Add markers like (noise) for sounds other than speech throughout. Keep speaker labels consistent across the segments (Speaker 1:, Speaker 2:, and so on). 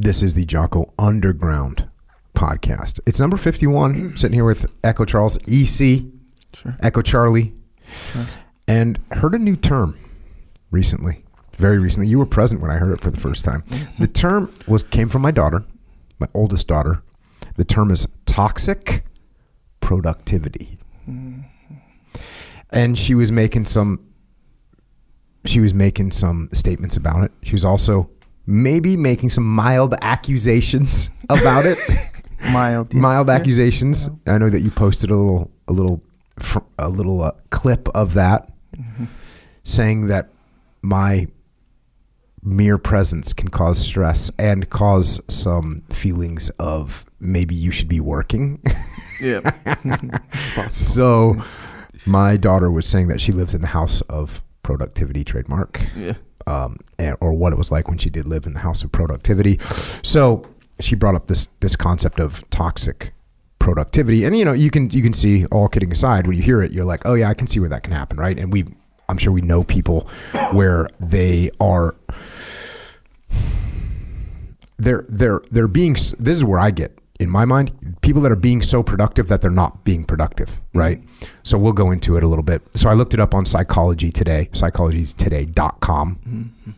Speaker 1: This is the Jocko Underground podcast. It's number 51. sitting here with Echo Charles, EC,
Speaker 2: Sure.
Speaker 1: Echo Charlie, and heard a new term recently. Very recently. You were present when I heard it for the first time. Mm-hmm. The term was came from my daughter, my oldest daughter. The term is toxic productivity. Mm-hmm. And she was making some she was making some statements about it. She was also maybe making some mild accusations (laughs) about it.
Speaker 2: Mild. yeah.
Speaker 1: mild
Speaker 2: Yeah.
Speaker 1: accusations. I know that you posted a little a little a little uh, clip of that saying that my mere presence can cause stress and cause some feelings of maybe you should be working. (laughs)
Speaker 2: Yeah. (laughs)
Speaker 1: so my daughter was saying that she lives in the house of productivity trademark
Speaker 2: Yeah.
Speaker 1: Um, and, or what it was like when she did live in the house of productivity. So she brought up this this concept of toxic productivity, and you know you can you can see all kidding aside when you hear it, you're like, oh yeah, I can see where that can happen, right? And we, I'm sure we know people where they are. They're they're they're being. This is where I get in my mind people that are being so productive that they're not being productive, mm-hmm. right? So we'll go into it a little bit. So I looked it up on Psychology Today, psychologytoday.com. Mm-hmm.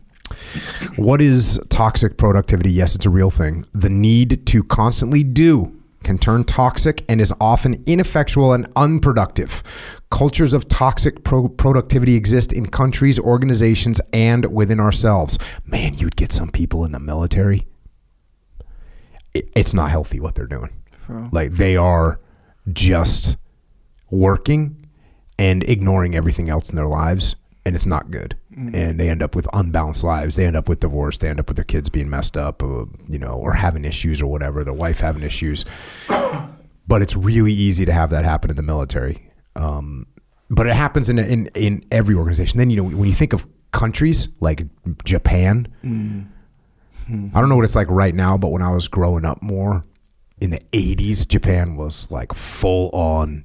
Speaker 1: What is toxic productivity? Yes, it's a real thing. The need to constantly do can turn toxic and is often ineffectual and unproductive. Cultures of toxic pro- productivity exist in countries, organizations, and within ourselves. Man, you'd get some people in the military. It- It's not healthy what they're doing. Like they are just working and ignoring everything else in their lives, and it's not good. And they end up with unbalanced lives. They end up with divorce. They end up with their kids being messed up, uh, you know, or having issues or whatever. Their wife having issues. (coughs) But it's really easy to have that happen in the military. Um, but it happens in, in in every organization. Then you know when you think of countries like Japan, I don't know what it's like right now, but when I was growing up more in the 80s, Japan was like full on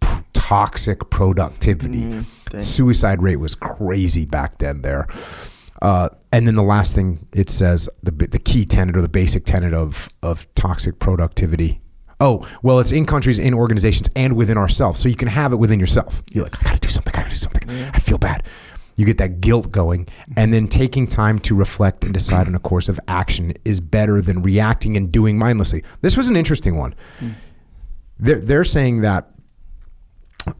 Speaker 1: p- toxic productivity.
Speaker 2: dang.
Speaker 1: Suicide rate was crazy back then there. Uh, and then the last thing it says, the, the key tenet or the basic tenet of, of toxic productivity. Oh, well, it's in countries, in organizations, and within ourselves. So you can have it within yourself. You're like, I gotta do something, I gotta do something. I feel bad. You get that guilt going. And then taking time to reflect and decide on a course of action is better than reacting and doing mindlessly. This was an interesting one. They're, they're saying that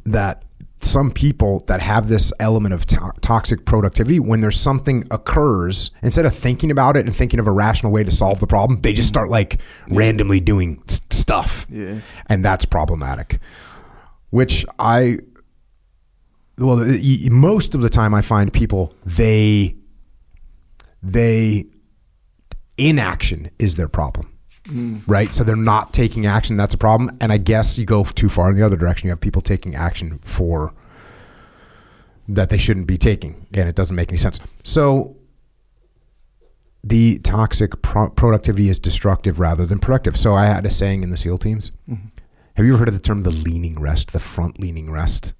Speaker 1: that some people that have this element of to- toxic productivity, when there's something occurs, instead of thinking about it and thinking of a rational way to solve the problem, they just start like randomly doing stuff.
Speaker 2: Yeah.
Speaker 1: And that's problematic. Which I, well, most of the time I find people, they, they, inaction is their problem mm. right? So they're not taking action. That's a problem. And I guess you go too far in the other direction. You have people taking action for that they shouldn't be taking. Again, it doesn't make any sense. So the toxic pro- productivity is destructive rather than productive. So I had a saying in the SEAL teams. Mm-hmm. Have you ever heard of the term the leaning rest, the front leaning rest?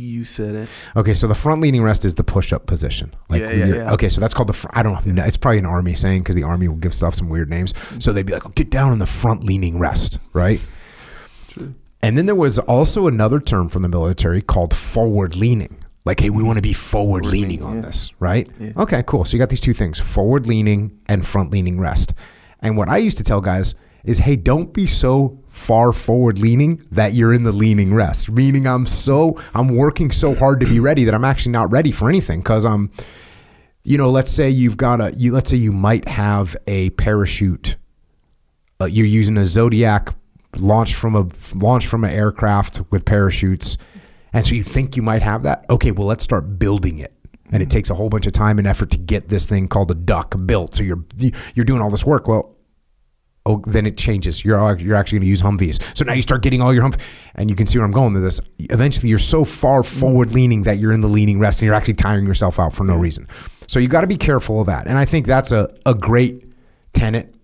Speaker 2: You said it.
Speaker 1: Okay, so the front leaning rest is the push up position. Like
Speaker 2: Yeah, yeah, yeah.
Speaker 1: Okay, so that's called the. Fr- I don't know. It's probably an army saying because the army will give stuff some weird names. So they'd be like, oh, "Get down in the front leaning rest," right?
Speaker 2: True.
Speaker 1: And then there was also another term from the military called forward leaning. Like, hey, we want to be forward leaning on
Speaker 2: yeah.
Speaker 1: this, right?
Speaker 2: Yeah.
Speaker 1: Okay, cool. So you got these two things forward leaning and front leaning rest. And what I used to tell guys is, hey, don't be so far forward leaning that you're in the leaning rest. Meaning, I'm so, I'm working so hard to be ready that I'm actually not ready for anything because I'm, you know, let's say you've got a, you, let's say you might have a parachute uh, you're using a Zodiac launch from a launch from an aircraft with parachutes, and so you think you might have that. Okay, well let's start building it, and it takes a whole bunch of time and effort to get this thing called a duck built. So you're you're doing all this work. Well, oh, then it changes. You're you're actually going to use Humvees. So now you start getting all your Humv, and you can see where I'm going with this. Eventually, you're so far forward leaning that you're in the leaning rest, and you're actually tiring yourself out for no reason. So you got to be careful of that. And I think that's a a great tenet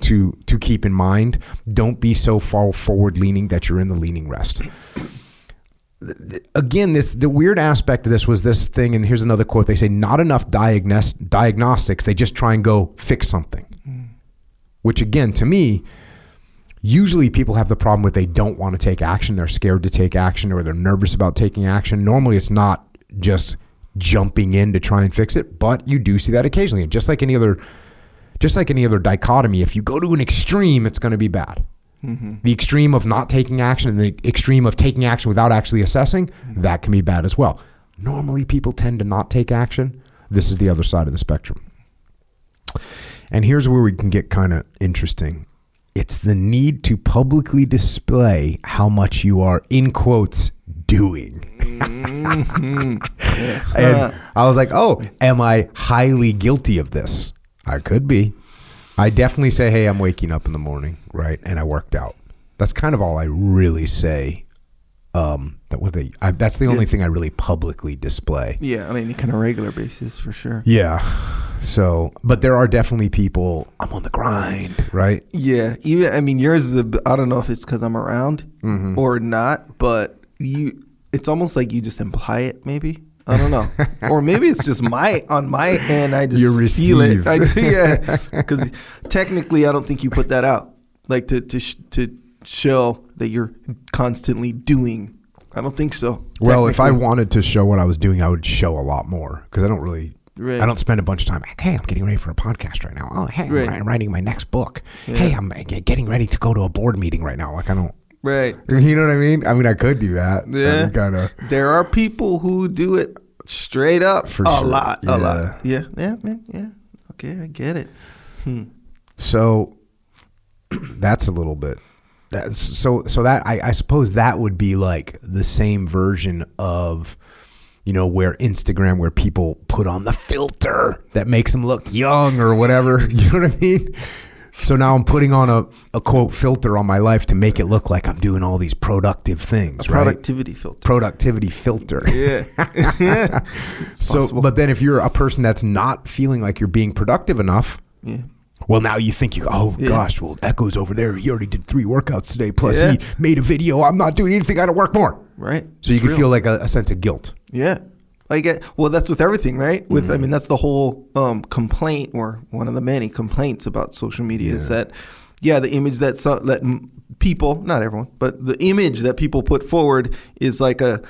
Speaker 1: to to keep in mind. Don't be so far forward leaning that you're in the leaning rest. Again, this the weird aspect of this was this thing, and here's another quote. They say, "Not enough diagnos- diagnostics. They just try and go fix something." Which again, to me, usually people have the problem with they don't want to take action. They're scared to take action or they're nervous about taking action. Normally, it's not just jumping in to try and fix it, but you do see that occasionally. And just like any other, just like any other dichotomy, if you go to an extreme, it's going to be bad. Mm-hmm. The extreme of not taking action and the extreme of taking action without actually assessing, mm-hmm. that can be bad as well. Normally, people tend to not take action. This is the other side of the spectrum. And here's where we can get kind of interesting. It's the need to publicly display how much you are, in quotes, doing. Mm-hmm. (laughs) and I was like, oh, am I highly guilty of this? I could be. I definitely say, hey, I'm waking up in the morning, right? And I worked out. That's kind of all I really say. Um, that would be, I, that's the only thing I really publicly display.
Speaker 2: Yeah, on any kind of regular basis for sure.
Speaker 1: Yeah. So, but there are definitely people. I'm on the grind, right?
Speaker 2: Yeah, even I mean yours is a. I don't know if it's because I'm around
Speaker 1: Mm-hmm.
Speaker 2: or not, but you. It's almost like you just imply it. Maybe I don't know, (laughs) or maybe it's just my on my end. I just
Speaker 1: You
Speaker 2: feel it. I, yeah, (laughs) because technically, I don't think you put that out, like to to sh- to show that you're constantly doing. I don't think so.
Speaker 1: Well, if I wanted to show what I was doing, I would show a lot more because I don't really.
Speaker 2: Right.
Speaker 1: I don't spend a bunch of time. Like, hey, I'm getting ready for a podcast right now. Oh, hey,
Speaker 2: Right.
Speaker 1: I'm writing my next book. Hey, I'm getting ready to go to a board meeting right now. Like I don't.
Speaker 2: right, (laughs)
Speaker 1: You know what I mean? I mean, I could do that.
Speaker 2: Yeah.
Speaker 1: Kind of.
Speaker 2: there are people who do it straight up
Speaker 1: For
Speaker 2: a
Speaker 1: sure.
Speaker 2: lot,
Speaker 1: Yeah.
Speaker 2: a lot. Yeah, yeah, man, yeah. Okay, I get it. Hmm.
Speaker 1: So (clears throat) that's a little bit. So so that I, I suppose that would be like the same version of you know where Instagram where people put on the filter that makes them look young or whatever. (laughs) You know what I mean? So now I'm putting on a, a quote filter on my life to make it look like I'm doing all these productive things, right?
Speaker 2: Productivity filter.
Speaker 1: Productivity filter. (laughs)
Speaker 2: Yeah. yeah. (laughs)
Speaker 1: So, but then if you're a person that's not feeling like you're being productive enough,
Speaker 2: Yeah.
Speaker 1: Well, now you think you, oh
Speaker 2: Yeah.
Speaker 1: gosh, well, Echo's over there. He already did three workouts today. Plus,
Speaker 2: Yeah.
Speaker 1: he made a video. I'm not doing anything. I got to work more.
Speaker 2: Right.
Speaker 1: So you can
Speaker 2: real.
Speaker 1: feel like a, a sense of guilt.
Speaker 2: Yeah. Like uh, well, that's with everything, right? With
Speaker 1: Mm-hmm.
Speaker 2: I mean, that's the whole um, complaint, or one of the many complaints about social media is that, yeah, the image that so, that people, not everyone, but the image that people put forward is like a,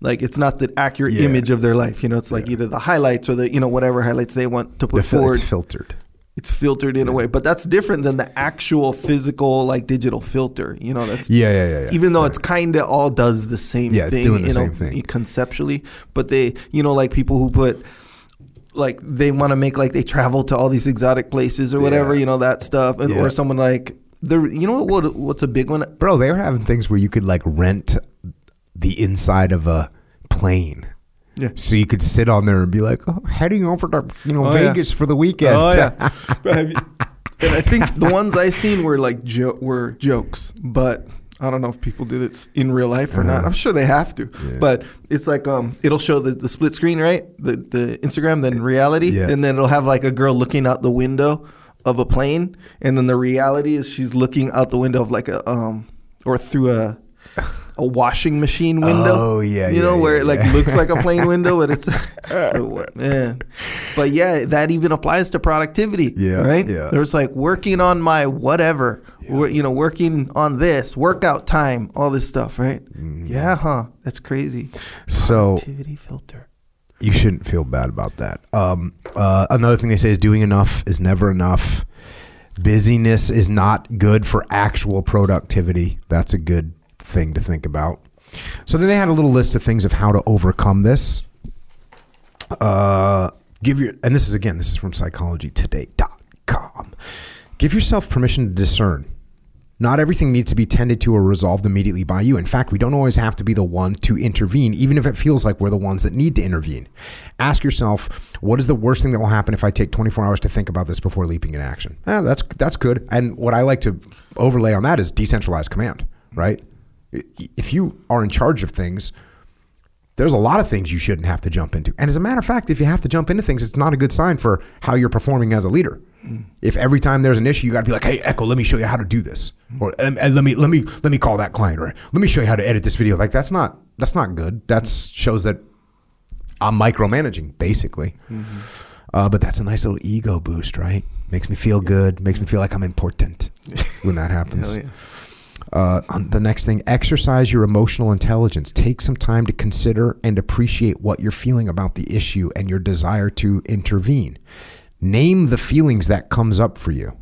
Speaker 2: like it's not the accurate
Speaker 1: Yeah.
Speaker 2: image of their life. You know, it's like either the highlights or the you know whatever highlights they want to put
Speaker 1: The fil-
Speaker 2: forward.
Speaker 1: it's filtered.
Speaker 2: It's filtered in a way, but that's different than the actual physical like digital filter. You know, that's
Speaker 1: Yeah, yeah, yeah. yeah.
Speaker 2: even though it's kind of all does the same
Speaker 1: Yeah,
Speaker 2: thing,
Speaker 1: doing the
Speaker 2: you
Speaker 1: same
Speaker 2: know,
Speaker 1: thing.
Speaker 2: conceptually. But they, you know, like people who put like they want to make like they travel to all these exotic places or whatever,
Speaker 1: Yeah.
Speaker 2: you know, that stuff, and or someone like the, you know what, what what's a big one?
Speaker 1: Bro, they were having things where you could like rent the inside of a plane.
Speaker 2: Yeah.
Speaker 1: So you could sit on there and be like, oh, heading over to you know
Speaker 2: Oh, yeah.
Speaker 1: Vegas for the weekend.
Speaker 2: Oh yeah, (laughs) and I think the ones I seen were like jo- were jokes, but I don't know if people do this in real life or not. I'm sure they have to,
Speaker 1: Uh-huh. Yeah.
Speaker 2: but it's like um, it'll show the, the split screen, right? The the Instagram, then reality,
Speaker 1: Yeah.
Speaker 2: and then it'll have like a girl looking out the window of a plane, and then the reality is she's looking out the window of like a um or through a a washing machine window.
Speaker 1: Oh, yeah,
Speaker 2: you know
Speaker 1: yeah,
Speaker 2: where
Speaker 1: yeah,
Speaker 2: it like looks like a plane (laughs) window, but it's (laughs) man. But yeah, that even applies to productivity.
Speaker 1: Yeah,
Speaker 2: right.
Speaker 1: yeah.
Speaker 2: There's like working on my whatever, you know, working on this workout time, all this stuff, right? Yeah, huh? That's crazy.
Speaker 1: So
Speaker 2: Productivity filter.
Speaker 1: you shouldn't feel bad about that. Um, uh, another thing they say is doing enough is never enough. Busyness is not good for actual productivity. That's a good thing to think about. So then they had a little list of things of how to overcome this. Uh, give your and this is again this is from psychologytoday.com. Give yourself permission to discern. Not everything needs to be tended to or resolved immediately by you. In fact, we don't always have to be the one to intervene, even if it feels like we're the ones that need to intervene. Ask yourself, what is the worst thing that will happen if I take 24 hours to think about this before leaping in action? Eh, that's that's good. And what I like to overlay on that is decentralized command, right? If you are in charge of things, there's a lot of things you shouldn't have to jump into. And as a matter of fact, if you have to jump into things, it's not a good sign for how you're performing as a leader. Mm. If every time there's an issue, you got to be like, "Hey, Echo, let me show you how to do this," mm. or and, and eh, let me let me let me call that client, or let me show you how to edit this video. Like that's not that's not good. That mm. shows that I'm micromanaging, basically. Mm-hmm. Uh, but that's a nice little ego boost, right? Makes me feel good. Makes me feel like I'm important (laughs) when that happens. Uh, the next thing, exercise your emotional intelligence. Take some time to consider and appreciate what you're feeling about the issue and your desire to intervene. Name the feelings that comes up for you.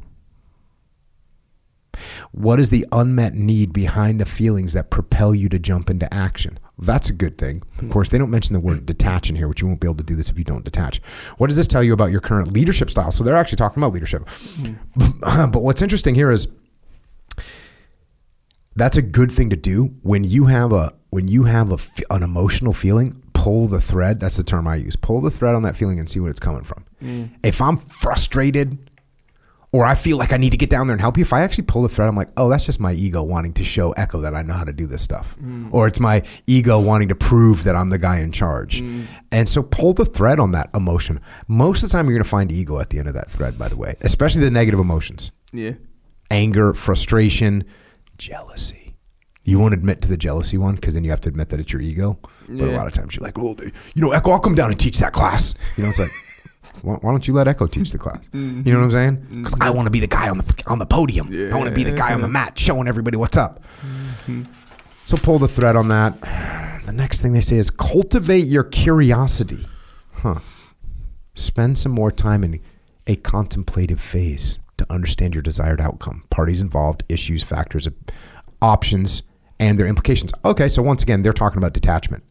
Speaker 1: What is the unmet need behind the feelings that propel you to jump into action? That's a good thing. Of course, they don't mention the word detach in here, which you won't be able to do this if you don't detach. What does this tell you about your current leadership style? So they're actually talking about leadership. (clears throat) but what's interesting here is that's a good thing to do when you have a when you have a, an emotional feeling pull the thread that's the term i use pull the thread on that feeling and see what it's coming from. Mm. If i'm frustrated or i feel like i need to get down there and help you if i actually pull the thread i'm like oh that's just my ego wanting to show echo that i know how to do this stuff. Mm. Or it's my ego wanting to prove that i'm the guy in charge. Mm. And so pull the thread on that emotion. Most of the time you're going to find ego at the end of that thread by the way especially the negative emotions.
Speaker 2: Yeah.
Speaker 1: anger, frustration, jealousy. You won't admit to the jealousy one because then you have to admit that it's your ego. But a
Speaker 2: Yeah.
Speaker 1: lot of times you're like, well, you know, Echo, I'll come down and teach that class. You know, it's like, (laughs) why, why don't you let Echo teach the class? You know what I'm saying? Mm-hmm. Because I want to be the guy on the on the podium. I want to be the guy on the mat showing everybody what's up. Mm-hmm. So pull the thread on that. (sighs) The next thing they say is cultivate your curiosity. Huh. Spend some more time in a contemplative phase to understand your desired outcome, parties involved, issues, factors, options, and their implications. Okay, so once again, they're talking about detachment.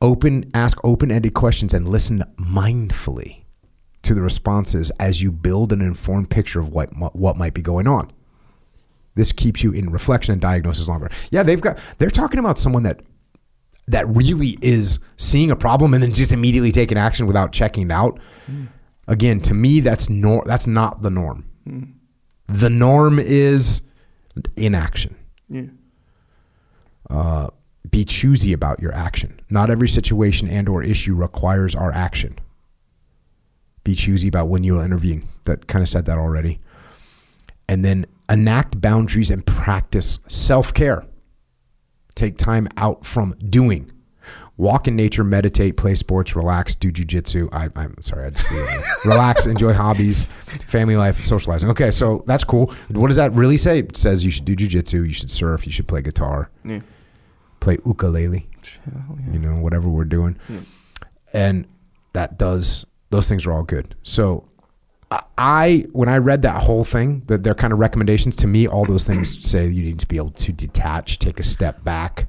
Speaker 1: Open, ask open-ended questions and listen mindfully to the responses as you build an informed picture of what what might be going on. This keeps you in reflection and diagnosis longer. Yeah, they've got they're talking about someone that that really is seeing a problem and then just immediately taking action without checking it out. Hmm. Again, to me, that's nor that's not the norm. The norm is inaction.
Speaker 2: Yeah.
Speaker 1: Uh, be choosy about your action. Not every situation and or issue requires our action. Be choosy about when you will intervene. That kind of said that already. And then enact boundaries and practice self-care. Take time out from doing. Walk in nature, meditate, play sports, relax, do jujitsu. I, I'm sorry, I just threw it in. relax, enjoy hobbies, family life, socializing. Okay, so that's cool. What does that really say? It says you should do jujitsu, you should surf, you should play guitar,
Speaker 2: Yeah.
Speaker 1: play ukulele,
Speaker 2: yeah.
Speaker 1: you know, whatever we're doing.
Speaker 2: Yeah.
Speaker 1: And that does, those things are all good. So I- I, when I read that whole thing, that their kind of recommendations to me, all those things say you need to be able to detach, take a step back.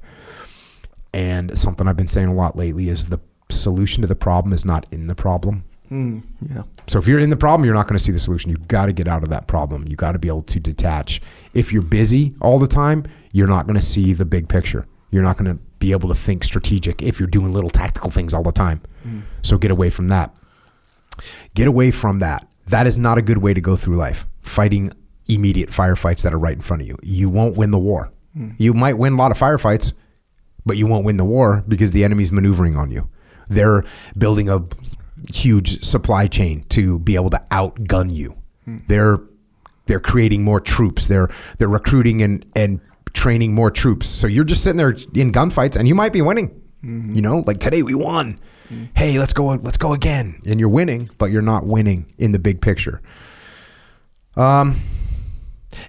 Speaker 1: And something I've been saying a lot lately is the solution to the problem is not in the problem.
Speaker 2: Mm, yeah.
Speaker 1: So if you're in the problem, you're not going to see the solution. You've got to get out of that problem. You've got to be able to detach. If you're busy all the time, you're not going to see the big picture. You're not going to be able to think strategic if you're doing little tactical things all the time. So get away from that. Get away from that. That is not a good way to go through life. Fighting immediate firefights that are right in front of you. You won't win the war. You might win a lot of firefights, but you won't win the war because the enemy's maneuvering on you. They're building a huge supply chain to be able to outgun you. Hmm. They're they're creating more troops. They're they're recruiting and and training more troops. So you're just sitting there in gunfights and you might be winning. Mm-hmm. You know, like today we won. Hmm. Hey, let's go let's go again. And you're winning, but you're not winning in the big picture. Um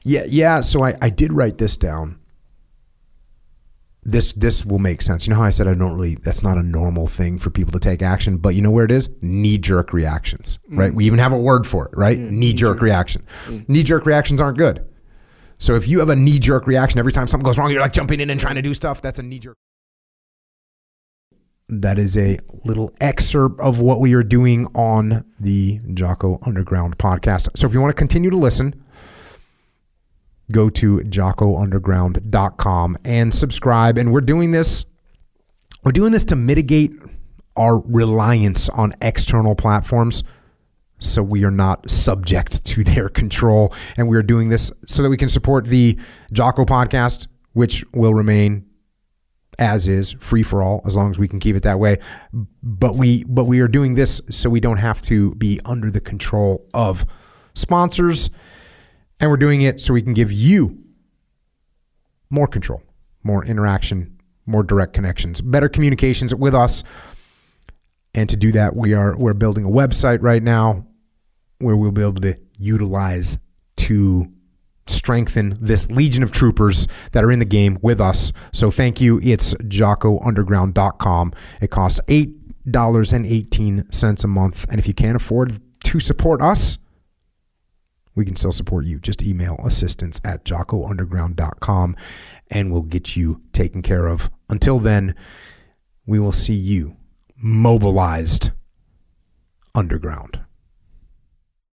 Speaker 1: yeah, yeah, so I, I did write this down this this will make sense. You know how I said I don't really that's not a normal thing for people to take action, but you know where it is? Knee jerk reactions, mm. right? We even have a word for it, right? Mm. knee jerk reaction. Mm. Knee jerk reactions aren't good. So if you have a knee jerk reaction every time something goes wrong, you're like jumping in and trying to do stuff, that's a knee jerk. That is a little excerpt of what we are doing on the Jocko Underground podcast. So if you want to continue to listen, go to jockounderground.com and subscribe. And we're doing this, we're doing this to mitigate our reliance on external platforms so we are not subject to (laughs) their control. And we are doing this so that we can support the Jocko podcast, which will remain as is, free for all, as long as we can keep it that way. But we but we are doing this so we don't have to be under the control of sponsors. And we're doing it so we can give you more control, more interaction, more direct connections, better communications with us. And to do that, we are we're building a website right now. where we'll be able to utilize to strengthen this legion of troopers that are in the game with us. So thank you. It's jockounderground.com. It costs $8.18 a month. And if you can't afford to support us, we can still support you. Just email assistance at jockounderground.com and we'll get you taken care of. Until then, we will see you mobilized underground.